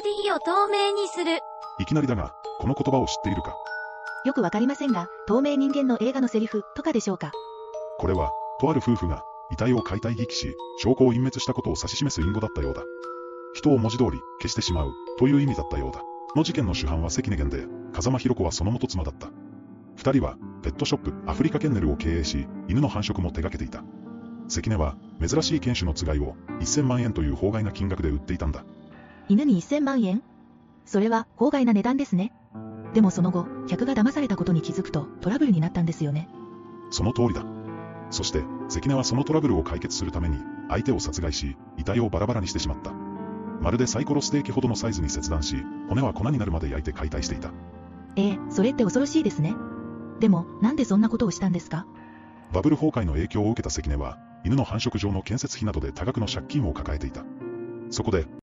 ボディを透明にする。いきなりだが、この言葉を知っているか？よくわかりませんが、透明人間の映画のセリフとかでしょうか？これは、とある夫婦が、遺体を解体遺棄し、証拠を隠滅したことを指し示す隠語だったようだ。人を文字通り、消してしまう、という意味だったようだ。の事件の主犯は関根源で、風間博子はその元妻だった。二人は、ペットショップ、アフリカケンネルを経営し、犬の繁殖も手掛けていた。関根は、珍しい犬種のつがいを、1000万円という法外な金額で売っていたんだ。犬に1000万円？それは、法外な値段ですね。でもその後、客が騙されたことに気づくと、トラブルになったんですよね。その通りだ。そして、関根はそのトラブルを解決するために、相手を殺害し、遺体をバラバラにしてしまった。まるでサイコロステーキほどのサイズに切断し、骨は粉になるまで焼いて解体していた。ええそれって恐ろしいですね。でも、なんでそんなことをしたんですか？バブル崩壊の影響を受けた関根は、犬の繁殖場の建設費などで多額の借金を抱えていた。そこで、